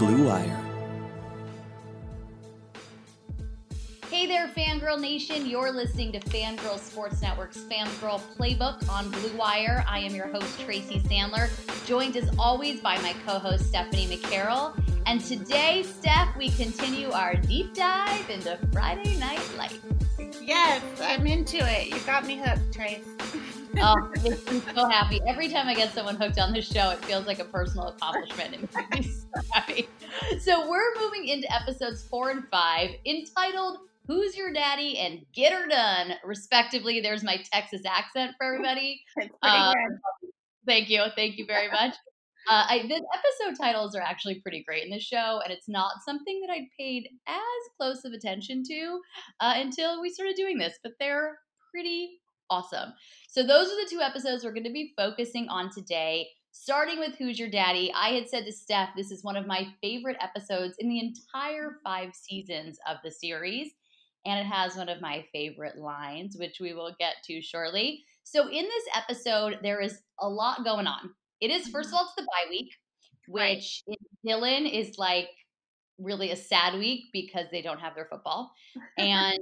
Blue Wire. Hey there, Fangirl Nation. You're listening to Fangirl Sports Network's Fangirl Playbook on Blue Wire. I am your host, Tracy Sandler, joined as always by my co host, Stephanie McCarroll. And today, Steph, we continue our deep dive into Friday Night Lights. Yes, I'm into it. You got me hooked, Trace. oh, it makes me so happy. Every time I get someone hooked on the show, it feels like a personal accomplishment. It makes me so happy. So we're moving into episodes four and five, entitled Who's Your Daddy and Get Her Done, respectively. There's my Texas accent for everybody. Um, thank you. Thank you very much. Uh, I, the episode titles are actually pretty great in the show, and it's not something that I paid as close of attention to uh, until we started doing this, but they're pretty awesome. So, those are the two episodes we're going to be focusing on today. Starting with Who's Your Daddy, I had said to Steph, this is one of my favorite episodes in the entire five seasons of the series and it has one of my favorite lines, which we will get to shortly. So, in this episode, there is a lot going on. It is, first of mm-hmm. all, it's the bye week, which right. Dillon is like really a sad week because they don't have their football. And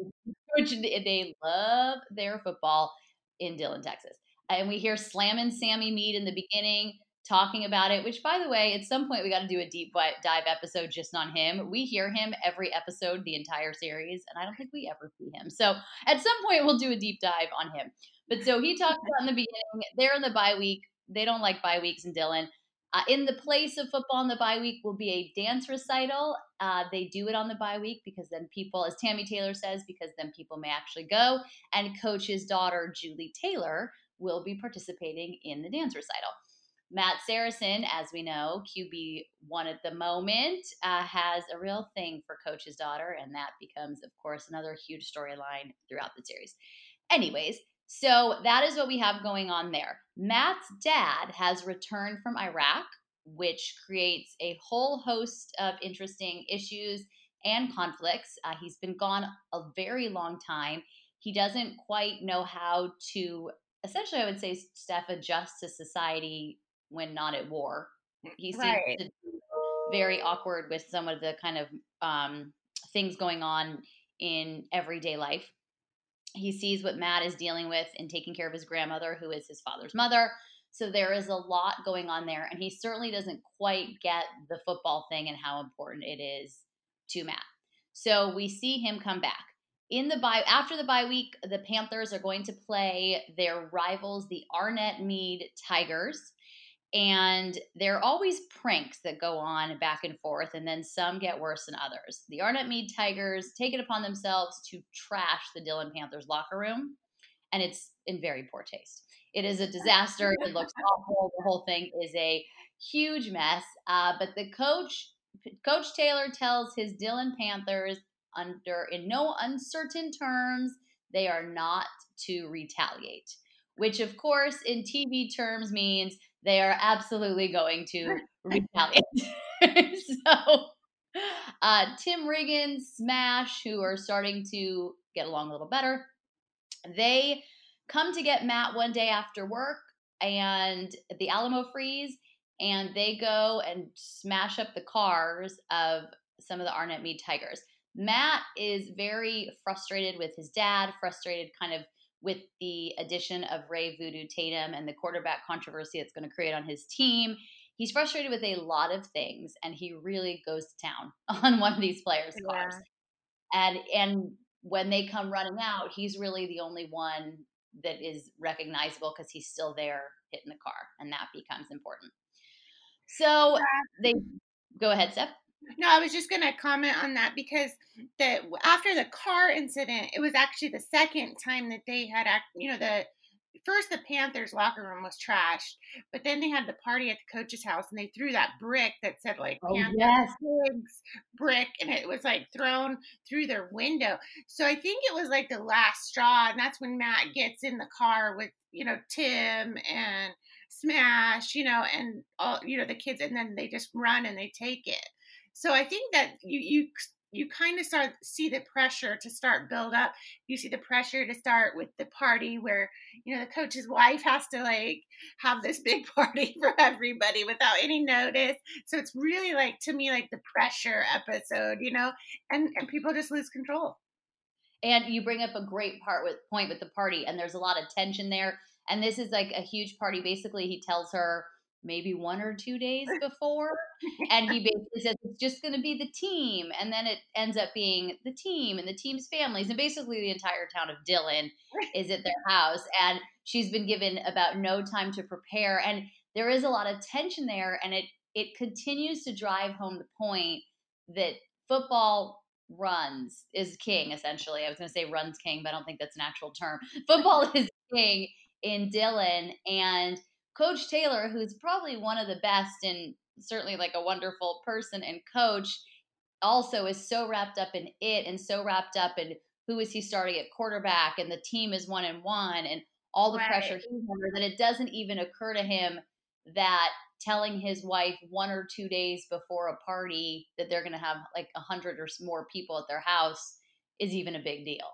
which they love their football in Dillon, Texas. And we hear Slammin' Sammy Meade in the beginning talking about it, which, by the way, at some point we got to do a deep dive episode just on him. We hear him every episode, the entire series, and I don't think we ever see him. So at some point we'll do a deep dive on him. But so he talks about in the beginning, they're in the bye week. They don't like bye weeks in Dillon. Uh, in the place of football in the bye week will be a dance recital. Uh, they do it on the bye week because then people, as Tammy Taylor says, because then people may actually go. And coach's daughter, Julie Taylor, will be participating in the dance recital. Matt Saracen, as we know, QB one at the moment, uh, has a real thing for Coach's daughter, and that becomes, of course, another huge storyline throughout the series. Anyways, so that is what we have going on there. Matt's dad has returned from Iraq, which creates a whole host of interesting issues and conflicts. Uh, he's been gone a very long time. He doesn't quite know how to, essentially, I would say, Steph, adjust to society when not at war. He seems right. very awkward with some of the kind of um, things going on in everyday life. He sees what Matt is dealing with in taking care of his grandmother, who is his father's mother. So there is a lot going on there, and he certainly doesn't quite get the football thing and how important it is to Matt. So we see him come back in the bye after the bye week. The Panthers are going to play their rivals, the Arnett Mead Tigers and there are always pranks that go on back and forth, and then some get worse than others. The Arnett Mead Tigers take it upon themselves to trash the Dillon Panthers locker room, and it's in very poor taste. It is a disaster. it looks awful. The whole thing is a huge mess. Uh, but the coach, Coach Taylor, tells his Dillon Panthers under in no uncertain terms they are not to retaliate, which of course in TV terms means they are absolutely going to retaliate. so, uh, Tim Riggins, Smash, who are starting to get along a little better, they come to get Matt one day after work and the Alamo freeze, and they go and smash up the cars of some of the Arnett Mead Tigers. Matt is very frustrated with his dad, frustrated kind of with the addition of Ray Voodoo Tatum and the quarterback controversy it's going to create on his team. He's frustrated with a lot of things, and he really goes to town on one of these players' cars. Yeah. And and when they come running out, he's really the only one that is recognizable because he's still there hitting the car, and that becomes important. So they go ahead, Steph. No, I was just going to comment on that because the after the car incident, it was actually the second time that they had, act, you know, the first the Panthers locker room was trashed, but then they had the party at the coach's house and they threw that brick that said like Oh, Panther yes. pigs brick and it was like thrown through their window. So I think it was like the last straw, and that's when Matt gets in the car with you know Tim and Smash, you know, and all you know the kids, and then they just run and they take it. So I think that you you you kind of start see the pressure to start build up. You see the pressure to start with the party where you know the coach's wife has to like have this big party for everybody without any notice. So it's really like to me like the pressure episode, you know, and and people just lose control. And you bring up a great part with point with the party, and there's a lot of tension there. And this is like a huge party. Basically, he tells her maybe one or two days before, and he basically says it's just going to be the team, and then it ends up being the team and the team's families, and basically the entire town of Dillon is at their house, and she's been given about no time to prepare, and there is a lot of tension there, and it it continues to drive home the point that football runs is king essentially. I was going to say runs king but i don't think that's an actual term. Football is king in dillon and coach taylor who's probably one of the best and certainly like a wonderful person and coach also is so wrapped up in it and so wrapped up in who is he starting at quarterback and the team is one and one and all the Right. pressure he's under that it doesn't even occur to him that telling his wife one or two days before a party that they're going to have like a hundred or more people at their house is even a big deal.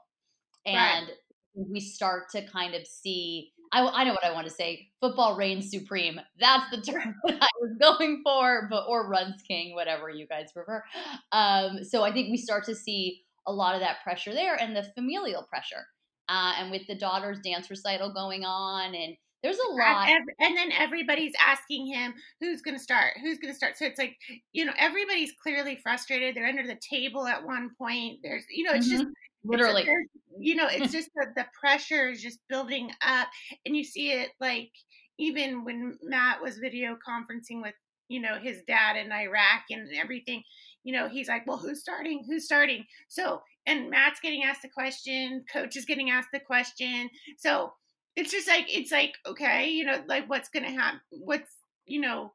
Right. And we start to kind of see, I, I know what I want to say. Football reigns supreme. That's the term that I was going for, but or runs king, whatever you guys prefer. Um, so I think we start to see a lot of that pressure there and the familial pressure. Uh, and with the daughter's dance recital going on, and there's a lot. And, then everybody's asking him who's going to start, who's going to start. So it's like, you know, everybody's clearly frustrated. They're under the table at one point. There's, you know, it's just Mhm. literally. it's, you know, it's just the, the pressure is just building up, and you see it like even when Matt was video conferencing with, you know, his dad in Iraq and everything. You know, he's like, well, who's starting? Who's starting? So, and Matt's getting asked the question, coach is getting asked the question. So it's just like, it's like, okay, you know, like what's to happen? What's, you know,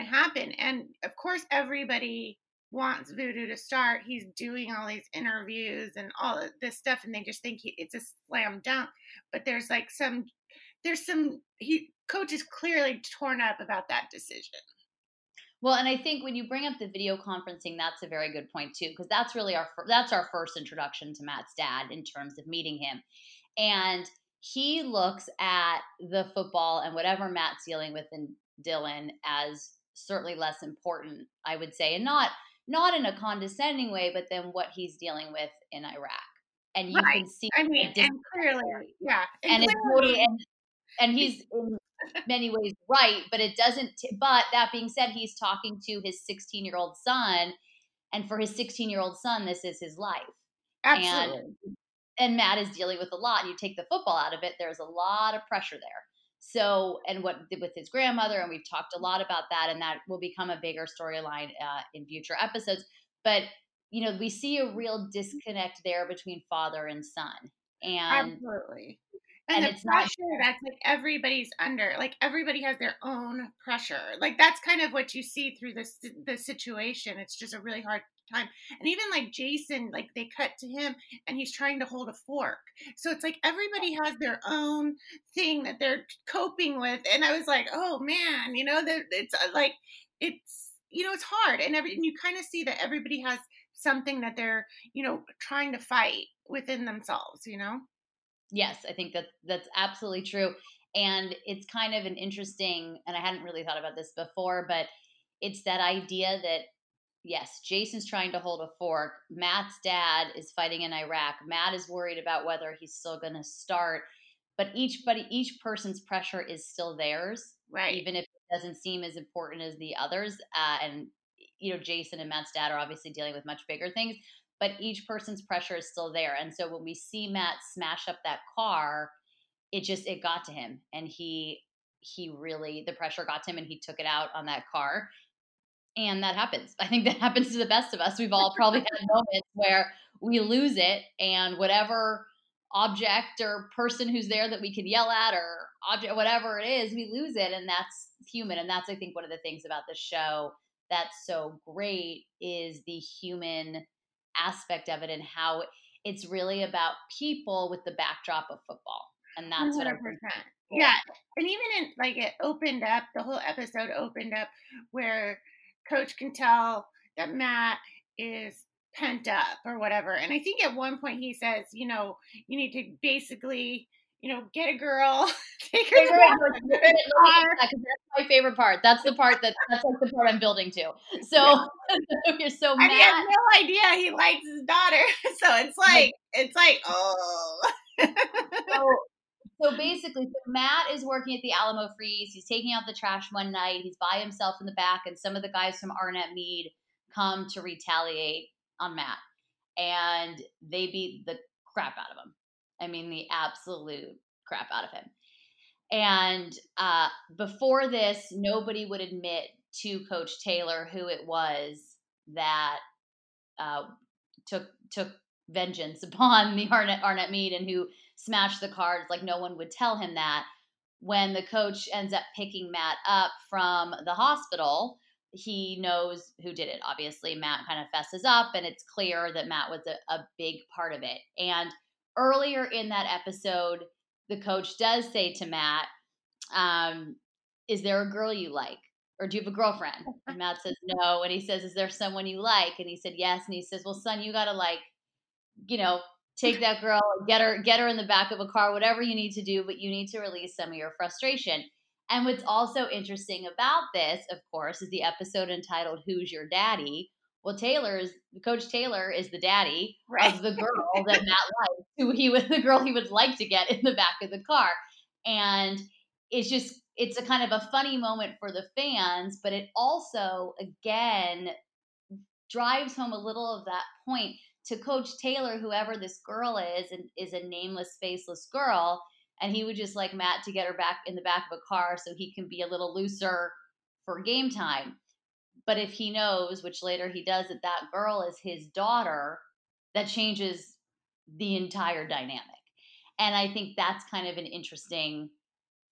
to happen? And of course, everybody wants Voodoo to start. He's doing all these interviews and all this stuff, and they just think he, it's a slam dunk. But there's like some, there's some, he, coach is clearly torn up about that decision. Well, and I think when you bring up the video conferencing, that's a very good point too, because that's really our that's our first introduction to Matt's dad in terms of meeting him, and he looks at the football and whatever Matt's dealing with in Dillon as certainly less important, I would say, and not not in a condescending way, but then what he's dealing with in Iraq, and you Right. can see I mean, and clearly, yeah, and it's clearly- totally and, and he's in many ways right but it doesn't t- but that being said he's talking to his 16 year old son and for his 16 year old son this is his life absolutely. and matt is dealing with a lot and you take the football out of it there's a lot of pressure there so and what with his grandmother and we've talked a lot about that and that will become a bigger storyline uh, in future episodes but you know we see a real disconnect there between father and son and Absolutely. And, and the it's not- pressure that's like everybody's under, like everybody has their own pressure. Like that's kind of what you see through this the situation. It's just a really hard time. And even like Jason, like they cut to him and he's trying to hold a fork. So it's like everybody has their own thing that they're coping with. And I was like, oh man, you know, that it's uh, like it's you know it's hard, and every and you kind of see that everybody has something that they're you know trying to fight within themselves. You know. Yes, I think that that's absolutely true. And it's kind of an interesting, and I hadn't really thought about this before, but it's that idea that, yes, Jason's trying to hold a fork. Matt's dad is fighting in Iraq. Matt is worried about whether he's still going to start. But each, but each person's pressure is still theirs, Right. even if it doesn't seem as important as the others. Uh, and, you know, Jason and Matt's dad are obviously dealing with much bigger things but each person's pressure is still there. And so when we see Matt smash up that car, it just it got to him and he he really the pressure got to him and he took it out on that car. And that happens. I think that happens to the best of us. We've all probably had moments where we lose it and whatever object or person who's there that we can yell at or object whatever it is we lose it and that's human and that's i think one of the things about the show that's so great is the human aspect of it and how it's really about people with the backdrop of football and that's 100%. what i'm yeah and even in like it opened up the whole episode opened up where coach can tell that matt is pent up or whatever. And I think at one point he says, you know, you need to basically, you know, get a girl, take her to That's my favorite part. That's the part that that's like the part I'm building to. So you're so mad. he has no idea he likes his daughter. So it's like it's like oh. so, so basically, so Matt is working at the Alamo Freeze. He's taking out the trash one night. He's by himself in the back, and some of the guys from Arnett Mead come to retaliate on Matt, and they beat the crap out of him. I mean, the absolute crap out of him. And uh, before this, nobody would admit to Coach Taylor who it was that uh, took took vengeance upon the Arnett, Arnett Mead and who smashed the cards. Like no one would tell him that. When the coach ends up picking Matt up from the hospital, he knows who did it. Obviously, Matt kind of fesses up, and it's clear that Matt was a, a big part of it. And earlier in that episode, the coach does say to Matt, um, Is there a girl you like? Or do you have a girlfriend? And Matt says, No. And he says, Is there someone you like? And he said, Yes. And he says, Well, son, you got to like, you know, take that girl, get her, get her in the back of a car, whatever you need to do, but you need to release some of your frustration. And what's also interesting about this, of course, is the episode entitled Who's Your Daddy? Well, Taylor's Coach Taylor is the daddy right. of the girl that Matt likes, who he was the girl he would like to get in the back of the car. And it's just it's a kind of a funny moment for the fans, but it also again drives home a little of that point to Coach Taylor, whoever this girl is, and is a nameless, faceless girl and he would just like Matt to get her back in the back of a car so he can be a little looser for game time. But if he knows, which later he does, that that girl is his daughter, that changes the entire dynamic. And I think that's kind of an interesting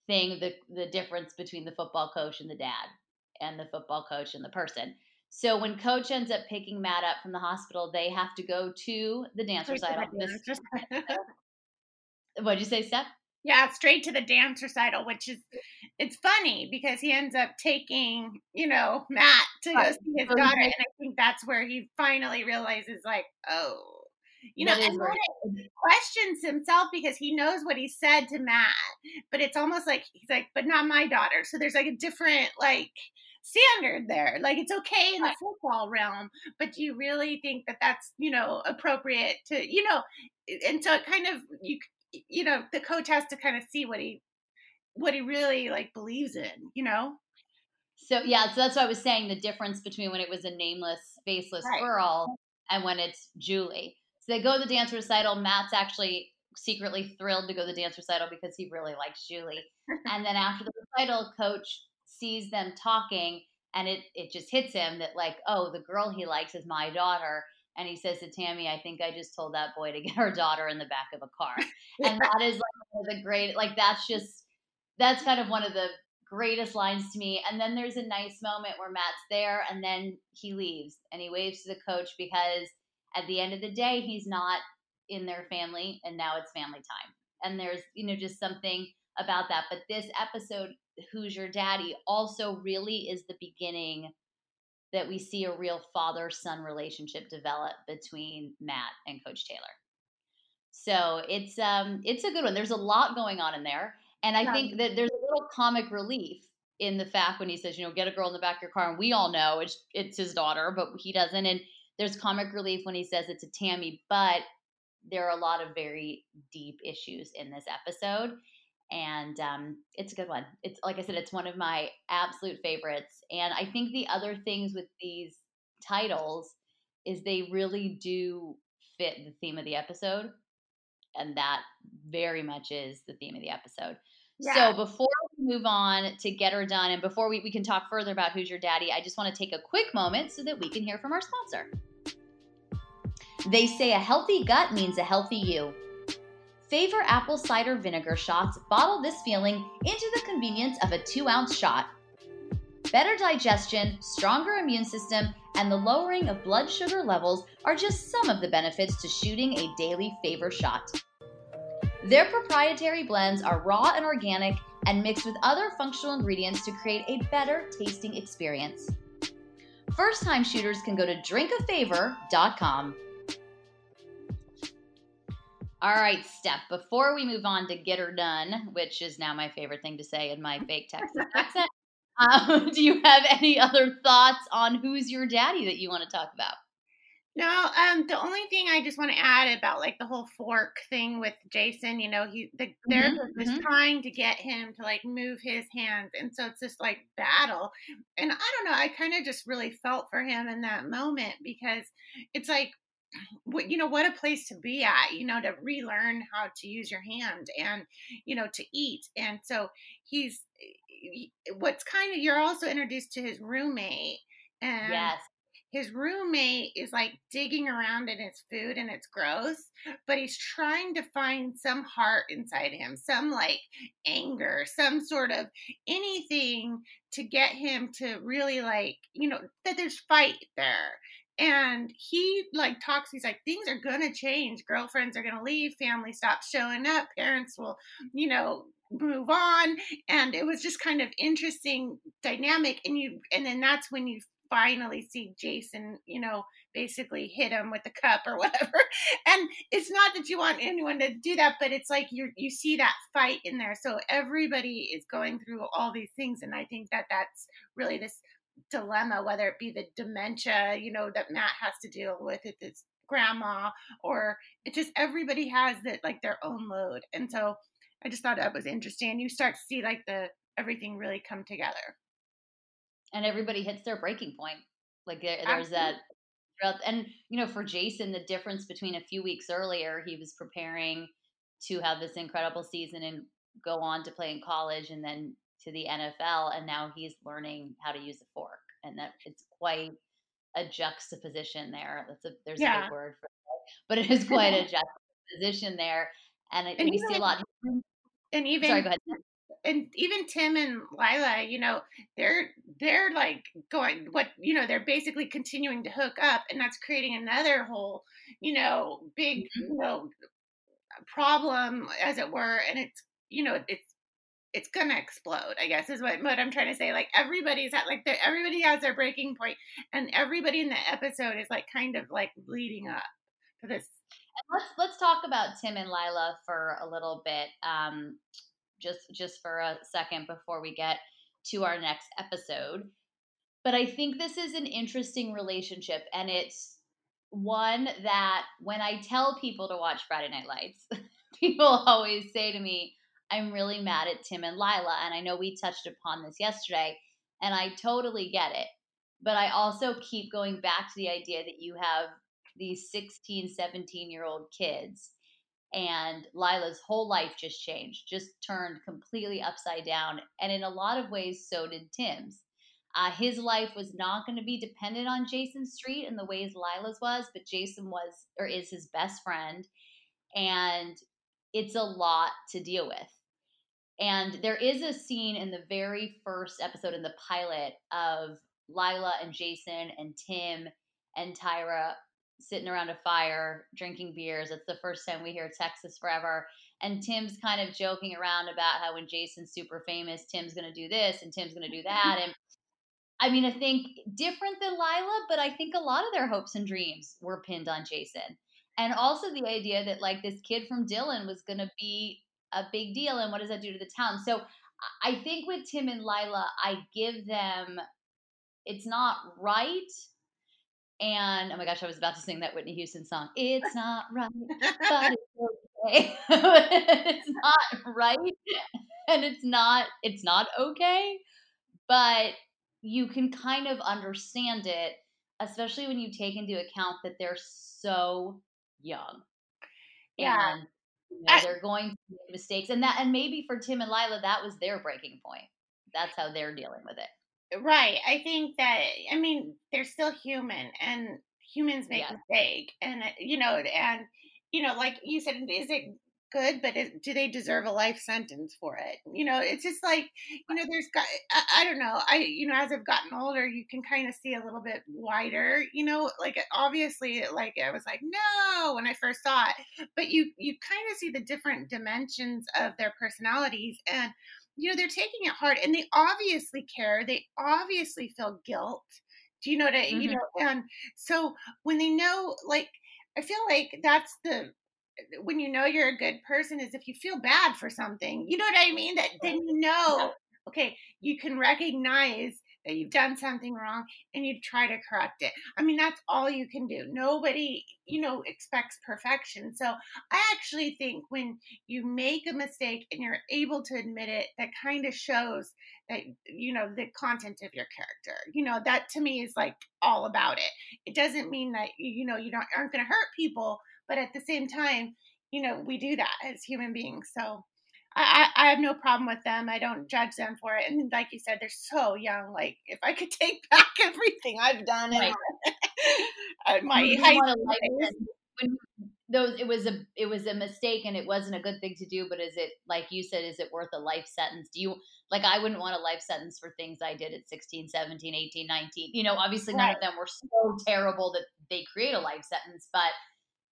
thing the the difference between the football coach and the dad and the football coach and the person. So when coach ends up picking Matt up from the hospital, they have to go to the dance recital. What'd you say, Steph? Yeah, straight to the dance recital, which is it's funny because he ends up taking, you know, Matt to go see his oh, daughter. And I think that's where he finally realizes like, oh, you know, and right. questions himself because he knows what he said to Matt, but it's almost like he's like, but not my daughter. So there's like a different like standard there. Like it's okay in the football realm, but do you really think that that's you know appropriate to you know? And so it kind of you you know the coach has to kind of see what he what he really like believes in you know so yeah so that's what i was saying the difference between when it was a nameless faceless right. girl and when it's julie so they go to the dance recital matt's actually secretly thrilled to go to the dance recital because he really likes julie and then after the recital coach sees them talking and it it just hits him that like oh the girl he likes is my daughter and he says to Tammy, I think I just told that boy to get her daughter in the back of a car. And that is like one of the great, like, that's just, that's kind of one of the greatest lines to me. And then there's a nice moment where Matt's there and then he leaves and he waves to the coach because at the end of the day, he's not in their family and now it's family time. And there's, you know, just something about that. But this episode, Who's Your Daddy, also really is the beginning that we see a real father son relationship develop between Matt and Coach Taylor. So it's um it's a good one. There's a lot going on in there, and I yeah. think that there's a little comic relief in the fact when he says, you know, get a girl in the back of your car, and we all know it's it's his daughter, but he doesn't. And there's comic relief when he says it's a Tammy, but there are a lot of very deep issues in this episode and um, it's a good one. It's like I said, it's one of my absolute favorites. And I think the other things with these titles is they really do fit the theme of the episode, and that very much is the theme of the episode. Yeah. So before we move on to get her done, and before we, we can talk further about who's your daddy, I just want to take a quick moment so that we can hear from our sponsor. They say a healthy gut means a healthy you. Favor apple cider vinegar shots bottle this feeling into the convenience of a two ounce shot. Better digestion, stronger immune system, and the lowering of blood sugar levels are just some of the benefits to shooting a daily favor shot. Their proprietary blends are raw and organic and mixed with other functional ingredients to create a better tasting experience. First time shooters can go to drinkafavor.com. All right, Steph, before we move on to get her done, which is now my favorite thing to say in my fake Texas accent, um, do you have any other thoughts on who's your daddy that you want to talk about? No, um, the only thing I just want to add about like the whole fork thing with Jason, you know, he the therapist mm-hmm, was mm-hmm. trying to get him to like move his hands, and so it's this like battle. And I don't know, I kind of just really felt for him in that moment because it's like what you know what a place to be at you know to relearn how to use your hand and you know to eat and so he's what's kind of you're also introduced to his roommate and yes his roommate is like digging around in his food and it's gross, but he's trying to find some heart inside him, some like anger, some sort of anything to get him to really like, you know, that there's fight there. And he like talks, he's like, things are gonna change. Girlfriends are gonna leave, family stops showing up, parents will, you know, move on and it was just kind of interesting dynamic and you and then that's when you finally see Jason, you know, basically hit him with the cup or whatever. And it's not that you want anyone to do that, but it's like you you see that fight in there. So everybody is going through all these things, and I think that that's really this dilemma, whether it be the dementia, you know, that Matt has to deal with it, this grandma, or it just everybody has that like their own load. And so I just thought that was interesting. You start to see like the everything really come together and everybody hits their breaking point. Like there, there's that and you know for Jason the difference between a few weeks earlier he was preparing to have this incredible season and go on to play in college and then to the NFL and now he's learning how to use a fork and that it's quite a juxtaposition there that's a there's yeah. a big word for it but it is quite a juxtaposition there and, and we see a lot and even sorry go ahead and even Tim and Lyla, you know, they're they're like going what you know, they're basically continuing to hook up and that's creating another whole, you know, big, mm-hmm. you know, problem as it were and it's you know, it's it's gonna explode, I guess is what, what I'm trying to say. Like everybody's at like everybody has their breaking point and everybody in the episode is like kind of like leading up to this let's let's talk about Tim and Lyla for a little bit. Um, just just for a second before we get to our next episode. But I think this is an interesting relationship and it's one that when I tell people to watch Friday Night Lights, people always say to me, I'm really mad at Tim and Lyla. And I know we touched upon this yesterday, and I totally get it. But I also keep going back to the idea that you have these 16, 17 year old kids and Lyla's whole life just changed, just turned completely upside down. And in a lot of ways, so did Tim's. Uh, his life was not going to be dependent on Jason Street in the ways Lyla's was, but Jason was or is his best friend. And it's a lot to deal with. And there is a scene in the very first episode in the pilot of Lyla and Jason and Tim and Tyra sitting around a fire drinking beers. It's the first time we hear Texas Forever. And Tim's kind of joking around about how when Jason's super famous, Tim's going to do this and Tim's going to do that. Mm-hmm. And I mean, I think different than Lyla, but I think a lot of their hopes and dreams were pinned on Jason. And also the idea that like this kid from Dillon was going to be a big deal. And what does that do to the town? So I think with Tim and Lyla, I give them, it's not right and oh my gosh, I was about to sing that Whitney Houston song. It's not right, but it's okay. it's not right, and it's not it's not okay. But you can kind of understand it, especially when you take into account that they're so young. Yeah. And you know, they're going to make mistakes. And that and maybe for Tim and Lyla, that was their breaking point. That's how they're dealing with it. Right. I think that I mean they're still human and humans make yeah. mistakes and uh, you know and you know like you said is it good, but it, do they deserve a life sentence for it? You know, it's just like, you know, there's got, I, I, don't know. I, you know, as I've gotten older, you can kind of see a little bit wider, you know, like obviously, like I was like, no, when I first saw it, but you, you kind of see the different dimensions of their personalities and, you know, they're taking it hard and they obviously care. They obviously feel guilt. Do you know what I, mm-hmm. you know, and so when they know, like, I feel like that's the when you know you're a good person is if you feel bad for something. You know what I mean? That then you know, okay, you can recognize that you've done something wrong and you try to correct it. I mean, that's all you can do. Nobody, you know, expects perfection. So I actually think when you make a mistake and you're able to admit it, that kind of shows that, you know, the content of your character. You know, that to me is like all about it. It doesn't mean that, you know, you don't, aren't going to hurt people but at the same time, you know, we do that as human beings. So I, I have no problem with them. I don't judge them for it. And like you said, they're so young. Like if I could take back everything I've done right. in my high when those it was a it was a mistake and it wasn't a good thing to do but is it like you said is it worth a life sentence do you like i wouldn't want a life sentence for things i did at 16 17 18 19 you know obviously right. none of them were so terrible that they create a life sentence but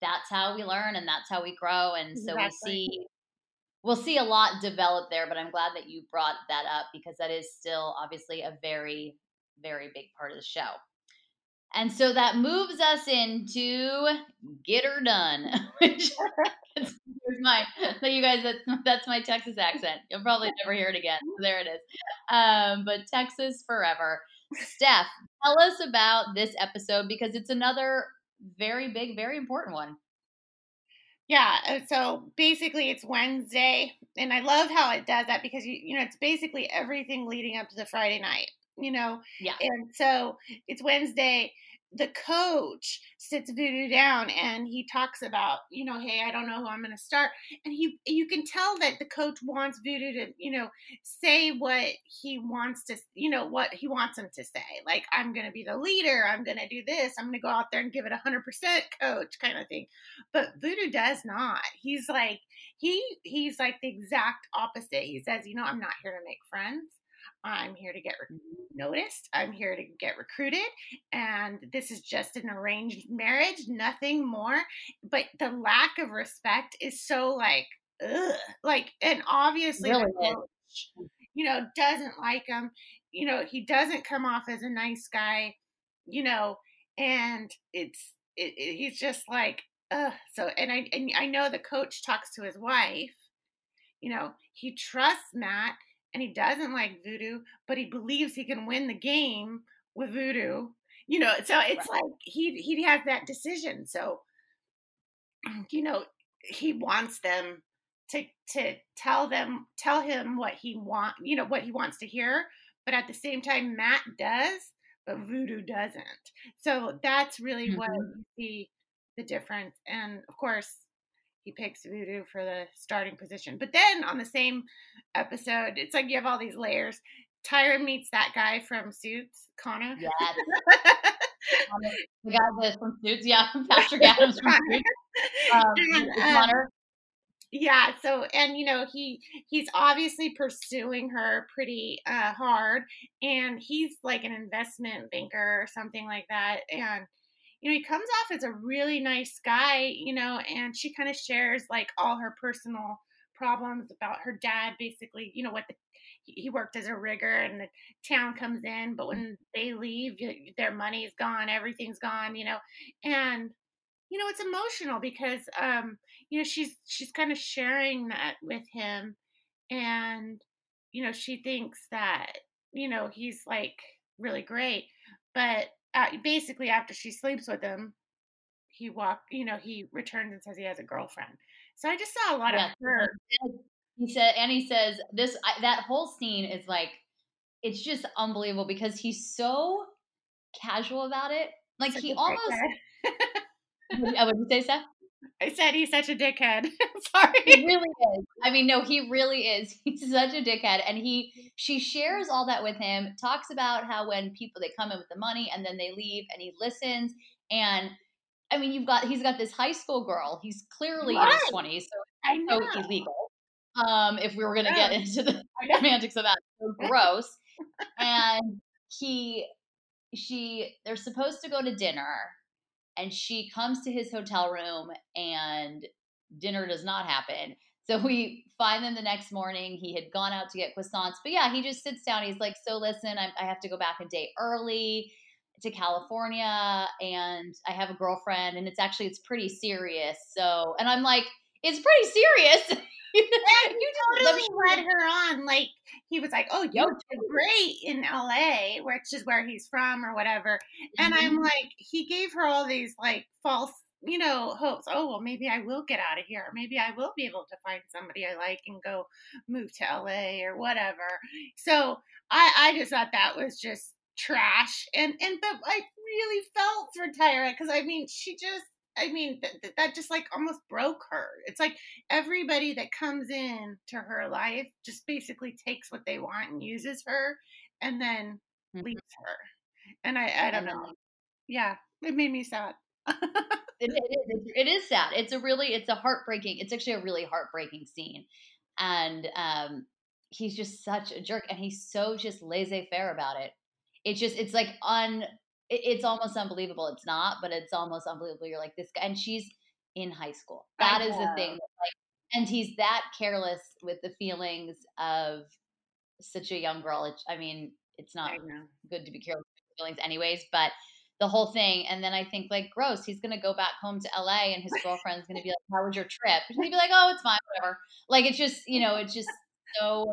that's how we learn and that's how we grow. And so exactly. we see we'll see a lot develop there, but I'm glad that you brought that up because that is still obviously a very, very big part of the show. And so that moves us into Get Her Done, which is my, so you guys, that's, that's my Texas accent. You'll probably never hear it again. So there it is. Um, but Texas forever. Steph, tell us about this episode because it's another very big, very important one. Yeah, uh, so basically it's Wednesday, and I love how it does that because you you know it's basically everything leading up to the Friday night, you know. Yeah. And so it's Wednesday, the coach sits Voodoo down and he talks about, you know, hey, I don't know who I'm going to start, and he, you can tell that the coach wants Voodoo to, you know, say what he wants to, you know, what he wants him to say. Like, I'm going to be the leader. I'm going to do this. I'm going to go out there and give it a hundred percent, coach, kind of thing. But Voodoo does not. He's like, he, he's like the exact opposite. He says, you know, I'm not here to make friends. I'm here to get re- mm-hmm. noticed. I'm here to get recruited. And this is just an arranged marriage, nothing more. But the lack of respect is so like, ugh. Like, and obviously, really coach, you know, doesn't like him. You know, he doesn't come off as a nice guy, you know, and it's, it, it, he's just like, ugh. So, and I, and I know the coach talks to his wife, you know, he trusts Matt and he doesn't like voodoo, but he believes he can win the game with voodoo. You know, so it's right. like he he has that decision. So you know, he wants them to to tell them tell him what he want, you know, what he wants to hear, but at the same time Matt does, but voodoo doesn't. So that's really mm-hmm. what you see the difference. And of course, he picks Voodoo for the starting position. But then on the same episode, it's like you have all these layers. Tyra meets that guy from Suits, Connor. Yeah. the guy from Suits, yeah, Patrick Adams from Suits. Um, and, um, Connor. Yeah, so and you know he he's obviously pursuing her pretty uh, hard, and he's like an investment banker or something like that, and you know, he comes off as a really nice guy, you know, and she kind of shares like all her personal problems about her dad, basically, you know, what the, he worked as a rigger and the town comes in, but when they leave, their money's gone, everything's gone, you know, and you know, it's emotional because, um, you know, she's she's kind of sharing that with him, and you know, she thinks that you know he's like really great, but uh, basically after she sleeps with him, he walk. You know, he returns and says he has a girlfriend. So I just saw a lot yeah. of her. He said, and he says this. I, that whole scene is like, it's just unbelievable because he's so casual about it. Like Such he almost. I would you say, Steph? I said he's such a dickhead. Sorry. He really is. I mean, no, he really is. He's such a dickhead. And he she shares all that with him, talks about how when people they come in with the money and then they leave and he listens. And I mean, you've got he's got this high school girl. He's clearly right. in his twenties. So so illegal. Um, if we were going to get into the semantics of that, so gross. and he, she, they're supposed to go to dinner, and she comes to his hotel room, and dinner does not happen. So we find them the next morning. He had gone out to get croissants, but yeah, he just sits down. He's like, "So listen, I, I have to go back a day early." to California and I have a girlfriend and it's actually it's pretty serious. So and I'm like, it's pretty serious. you totally led her on. Like he was like, "Oh, you did great in LA, which is where he's from, or whatever." And mm-hmm. I'm like, he gave her all these like false, you know, hopes. Oh, well, maybe I will get out of here. Maybe I will be able to find somebody I like and go move to LA or whatever. So I, I just thought that was just trash and and but i really felt for tyra because i mean she just i mean th- that just like almost broke her. It's like everybody that comes in to her life just basically takes what they want and uses her and then mm-hmm. leaves her. And i i don't know. Yeah it made me sad. It, it, is, it is sad. It's a really it's a heartbreaking it's actually a really heartbreaking scene. And um he's just such a jerk and he's so just laissez-faire about it. It's just it's like un it's almost unbelievable. It's not, but it's almost unbelievable. You're like this guy, and she's in high school. That is the thing. Like, and he's that careless with the feelings of such a young girl. It, I mean, it's not good to be careless with feelings, anyways. But the whole thing, and then I think like, gross. He's gonna go back home to LA, and his girlfriend's gonna be like, "How was your trip?" And he'd be like, "Oh, it's fine, whatever." Like it's just, you know, it's just so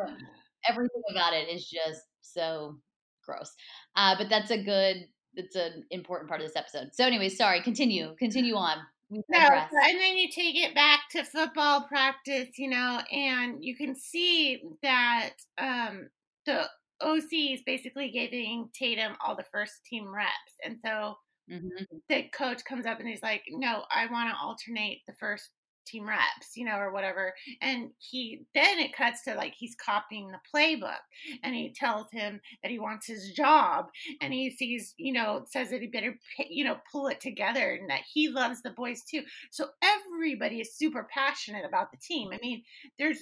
everything about it is just so gross. Uh, but that's a good, that's an important part of this episode. So, anyway, sorry. Continue, continue on. No, and then you take it back to football practice, you know, and you can see that um, the OC is basically giving Tatum all the first team reps, and so mm-hmm. the coach comes up and he's like, "No, I want to alternate the first team reps, you know, or whatever. And he then it cuts to like he's copying the playbook and he tells him that he wants his job and he sees, you know, says that he better, you know, pull it together and that he loves the boys too. So everybody is super passionate about the team. I mean, there's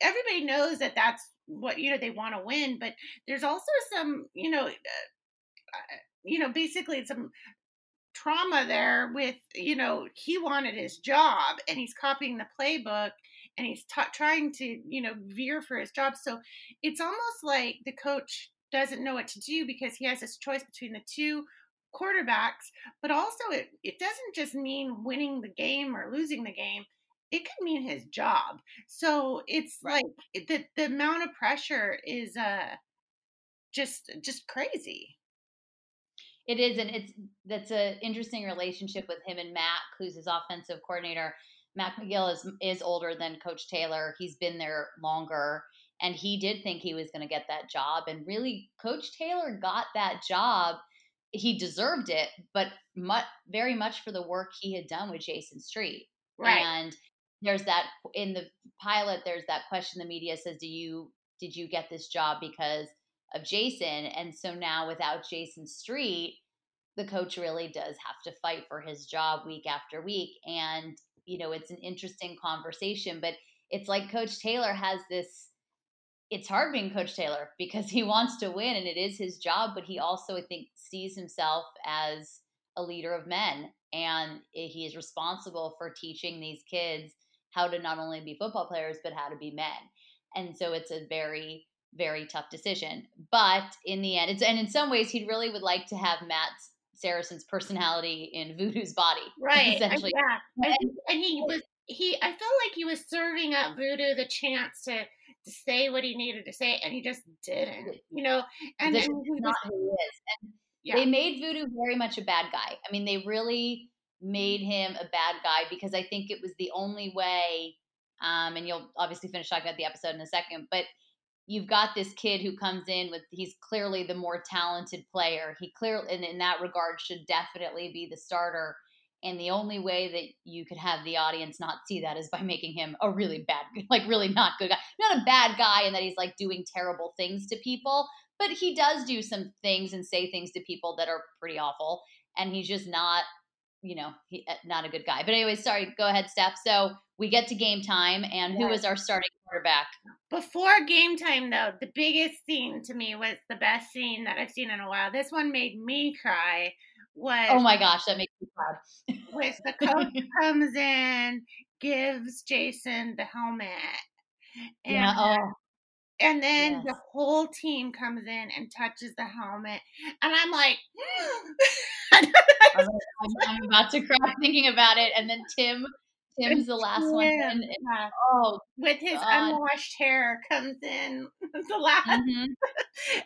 everybody knows that that's what, you know, they want to win, but there's also some, you know, uh, uh you know, basically some trauma there with you know he wanted his job and he's copying the playbook and he's t- trying to you know veer for his job. So it's almost like the coach doesn't know what to do because he has this choice between the two quarterbacks but also it, it doesn't just mean winning the game or losing the game. It could mean his job. So it's like the, the amount of pressure is uh just just crazy it is, and it's that's an interesting relationship with him and Matt, who's his offensive coordinator. Mac McGill is is older than Coach Taylor. He's been there longer, and he did think he was going to get that job. And really, Coach Taylor got that job. He deserved it, but much, very much for the work he had done with Jason Street. Right. And there's that in the pilot. There's that question the media says, "Do you did you get this job because of Jason. And so now without Jason Street, the coach really does have to fight for his job week after week. And, you know, it's an interesting conversation, but it's like Coach Taylor has this. It's hard being Coach Taylor because he wants to win and it is his job, but he also, I think, sees himself as a leader of men. And he is responsible for teaching these kids how to not only be football players, but how to be men. And so it's a very very tough decision. But in the end, it's and in some ways, he really would like to have Matt Saracen's personality in Voodoo's body, right? Essentially, yeah. And, and he was he. I felt like he was serving up Voodoo the chance to to say what he needed to say, and he just didn't. You know, and, and he not who he is. And yeah. they made Voodoo very much a bad guy. I mean, they really made him a bad guy because I think it was the only way. Um, and you'll obviously finish talking about the episode in a second, but you've got this kid who comes in with he's clearly the more talented player. He clearly, and in that regard, should definitely be the starter. And the only way that you could have the audience not see that is by making him a really bad, like really not good guy. Not a bad guy in that he's like doing terrible things to people, but he does do some things and say things to people that are pretty awful. And he's just not you know, he, eh, not a good guy. But anyway, sorry. Go ahead, Steph. So we get to game time, and who is our starting quarterback? Before game time, though, the biggest scene to me was the best scene that I've seen in a while. This one made me cry. Was oh my gosh, that makes me proud. was the coach comes in, gives Jason the helmet, and yeah. Oh. And then Yes. the whole team comes in and touches the helmet. And I'm like, I'm, I'm about to cry thinking about it, and then Tim, Tim's the last one. Tim, and- yeah, oh, with his God. unwashed hair comes in the last. mhm.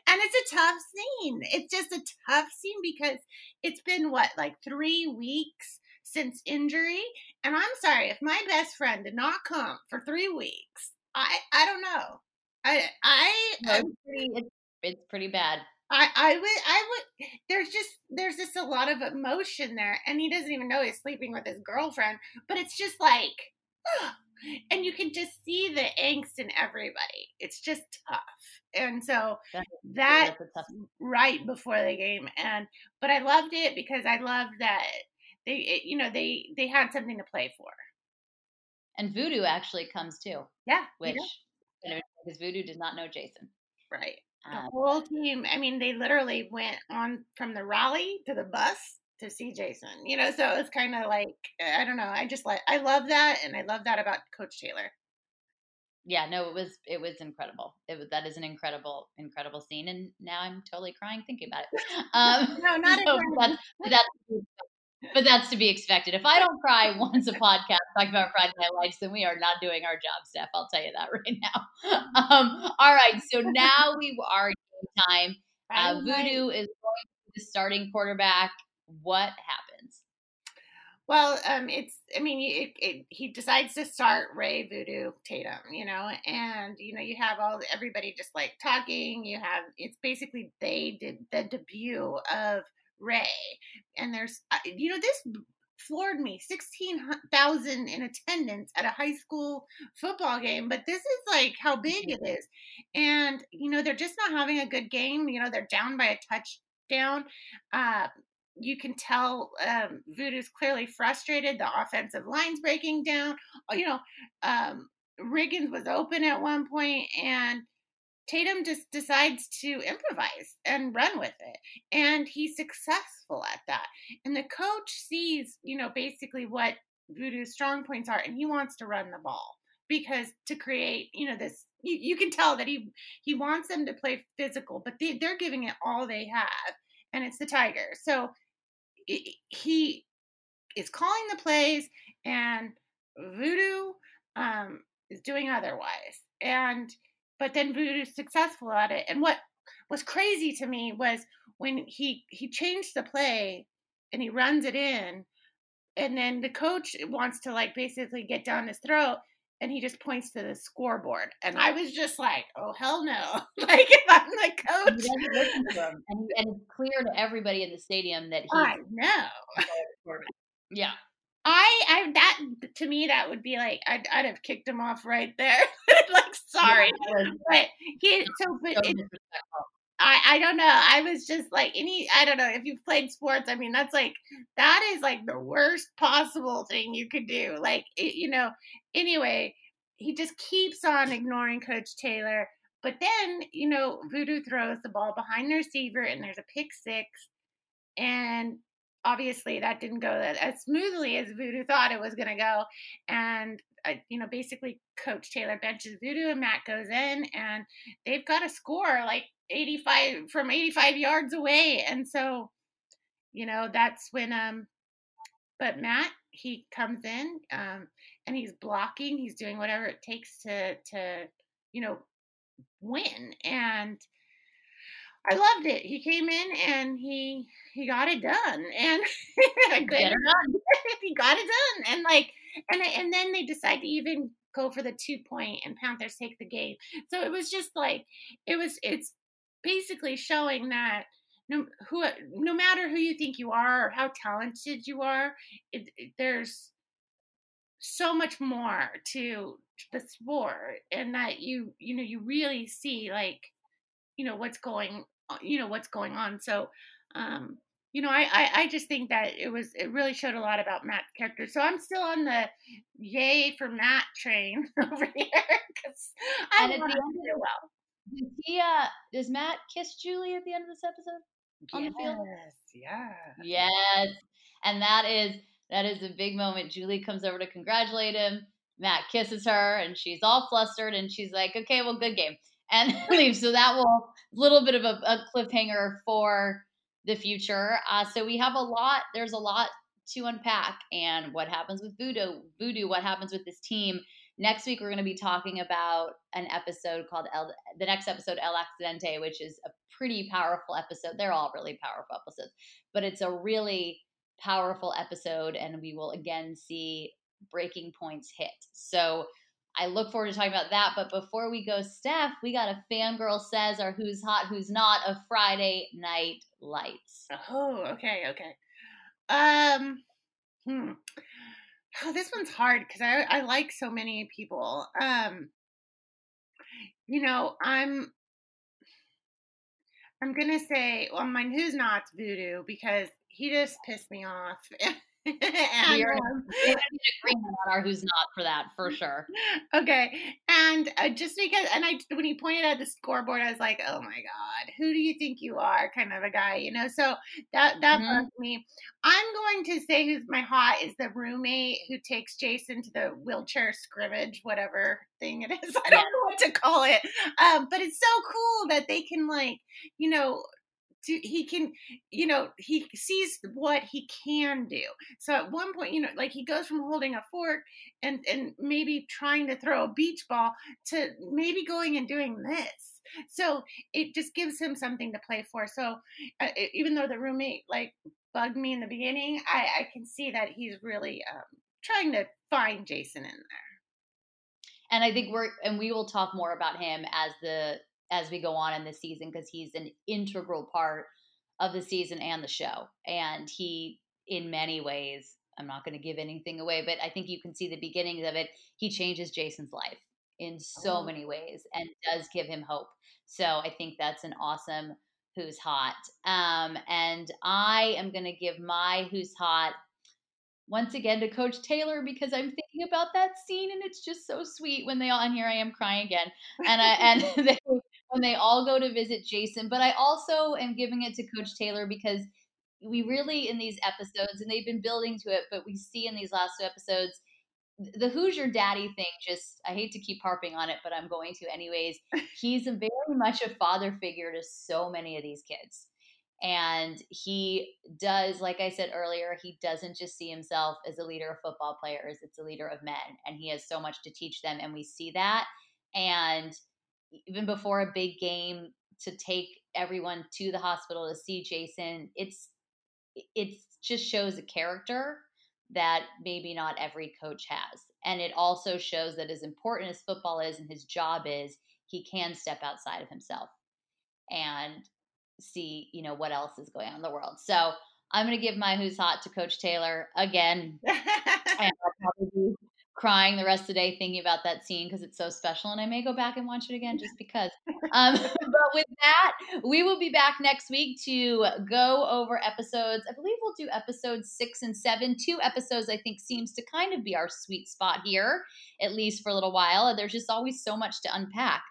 And it's a tough scene. It's just a tough scene because it's been what, like three weeks since injury? And I'm sorry, if my best friend did not come for three weeks, I I don't know. I I No, it's pretty. It's, it's pretty bad. I, I would I would there's just there's just a lot of emotion there and he doesn't even know he's sleeping with his girlfriend but it's just like and you can just see the angst in everybody it's just tough and so That- that That's right before the game and but I loved it because I loved that they it, you know they they had something to play for And Voodoo actually comes too, yeah which because Voodoo does not know Jason. right the Um, whole team i mean they literally went on from the rally to the bus to see jason you know so it's kind of like i don't know i just like i love that and i love that about coach taylor yeah, no, it was it was incredible. It was that is an incredible incredible scene, and now I'm totally crying thinking about it. Um, no not so that's, that's but that's to be expected. If I don't cry once a podcast talking about Friday Night Lights, then we are not doing our job, Steph. I'll tell you that right now. Um, all right, so now we are game time. Uh, Voodoo is going to be the starting quarterback. What happens? Well, um, it's. I mean, it, it, he decides to start Ray Voodoo Tatum, you know, and you know you have all everybody just like talking. You have it's basically they did the debut of Ray, and there's uh, you know this floored me sixteen thousand in attendance at a high school football game, but this is like how big it is, and you know they're just not having a good game. You know they're down by a touchdown. Uh, you can tell um, Voodoo's clearly frustrated. The offensive line's breaking down. Oh, You know, um, Riggins was open at one point, and Tatum just decides to improvise and run with it. And he's successful at that. And the coach sees, you know, basically what Voodoo's strong points are, and he wants to run the ball because to create, you know, this. You, you can tell that he he wants them to play physical, but they, they're giving it all they have, and it's the Tigers. So i- he is calling the plays and voodoo um, is doing otherwise and but then voodoo's successful at it. And what was crazy to me was when he he changed the play and he runs it in and then the coach wants to like basically get down his throat and he just points to the scoreboard. And i was just like oh hell no. Like if i'm the coach doesn't to him, and, and it's clear to everybody in the stadium that he's i know. Yeah, I, I that to me that would be like I'd, I'd have kicked him off right there. like sorry, Yeah, but he so but so it. I I don't know. I was just like any I don't know if you've played sports. I mean that's like that is like the worst possible thing you could do. Like it, you know. Anyway, he just keeps on ignoring Coach Taylor. But then you know Voodoo throws the ball behind the receiver and there's a pick six, and obviously that didn't go as smoothly as Voodoo thought it was going to go. And, uh, you know, basically Coach Taylor benches Voodoo and Matt goes in and they've got a score like 85 from 85 yards away. And so, you know, that's when, um, but Matt, he comes in, um, and he's blocking, he's doing whatever it takes to, to, you know, win. And, I loved it. He came in and he he got it done, and I done. he got it done, and like and and then they decide to even go for the two point, and Panthers take the game. So it was just like it was. It's basically showing that no who no matter who you think you are or how talented you are, it, it- there's so much more to the sport, and that you you know you really see like you know what's going you know what's going on so um you know, I, I, I just think that it was it really showed a lot about Matt's character. So I'm still on the yay for Matt train over here because I And at the end of do well. Does he, uh, does Matt kiss Julie at the end of this episode? on the field? Yes, yeah. Yes. And that is that is a big moment. Julie comes over to congratulate him. Matt kisses her and she's all flustered and she's like, okay, well, good game. And leave. So that will a little bit of a, a cliffhanger for the future. Uh, so we have a lot, there's a lot to unpack and what happens with voodoo, voodoo, what happens with this team. Next week, we're going to be talking about an episode called El, the next episode, El Accidente, which is a pretty powerful episode. They're all really powerful episodes, but it's a really powerful episode, and we will again see breaking points hit. So I look forward to talking about that. But before we go, Steph, we got a fangirl says our who's hot, who's not of Friday Night Lights. Oh, okay, okay. Um, hmm. Oh, this one's hard because I I like so many people. Um, you know, I'm I'm gonna say, well, mine who's not voodoo because he just pissed me off. and, We are um, in agreement on our who's not for that for sure. okay, and uh, just because, and I when he pointed at the scoreboard, I was like, oh my god, who do you think you are? Kind of a guy, you know. So that that Mhm. bugs me. I'm going to say who's my hot is the roommate who takes Jason to the wheelchair scrimmage, whatever thing it is. I don't Yeah. know what to call it, um, but it's so cool that they can like, you know. Do, he can, you know, he sees what he can do. So at one point, you know, like he goes from holding a fork and and maybe trying to throw a beach ball to maybe going and doing this. So it just gives him something to play for. So uh, even though the roommate like bugged me in the beginning i i can see that he's really um trying to find jason in there. And I think we're and we will talk more about him as the as we go on in the season because he's an integral part of the season and the show, and he in many ways. I'm not going to give anything away, but I think you can see the beginnings of it. He changes Jason's life in so Oh. many ways and does give him hope. So I think that's an awesome who's hot. Um, and I am going to give my who's hot once again to Coach Taylor because I'm thinking about that scene and it's just so sweet when they all and here I am crying again and I and they when they all go to visit Jason. But I also am giving it to Coach Taylor because we really in these episodes and they've been building to it, but we see in these last two episodes the who's your daddy thing just I hate to keep harping on it, but I'm going to anyways. He's very much a father figure to so many of these kids. And he does, like I said earlier, he doesn't just see himself as a leader of football players, it's a leader of men. And he has so much to teach them. And we see that. And even before a big game, to take everyone to the hospital to see Jason, it's it just shows a character that maybe not every coach has. And it also shows that as important as football is and his job is, he can step outside of himself and see, you know, what else is going on in the world. So I'm going to give my who's hot to Coach Taylor again. And I'll probably be crying the rest of the day thinking about that scene because it's so special. And I may go back and watch it again just because. Um, but with that, we will be back next week to go over episodes. I believe we'll do episodes six and seven. Two episodes, I think, seems to kind of be our sweet spot here, at least for a little while. There's just always so much to unpack.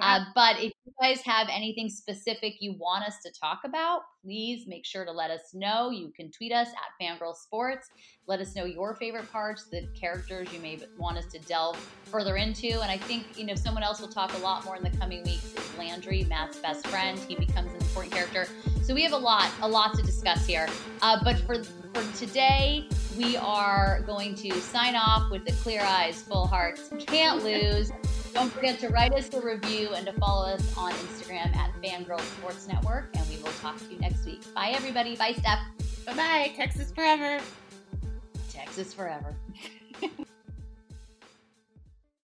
Uh, but if you guys have anything specific you want us to talk about, please make sure to let us know. You can tweet us at Fangirl Sports. Let us know your favorite parts, the characters you may want us to delve further into. And I think, you know, someone else will talk a lot more in the coming weeks is Landry, Matt's best friend. He becomes an important character. So we have a lot, a lot to discuss here. Uh, but for for today, we are going to sign off with the clear eyes, full hearts. Can't lose. Don't forget to write us a review and to follow us on Instagram at Fangirl Sports Network. And we will talk to you next week. Bye, everybody. Bye, Steph. bye bye texas forever Texas forever.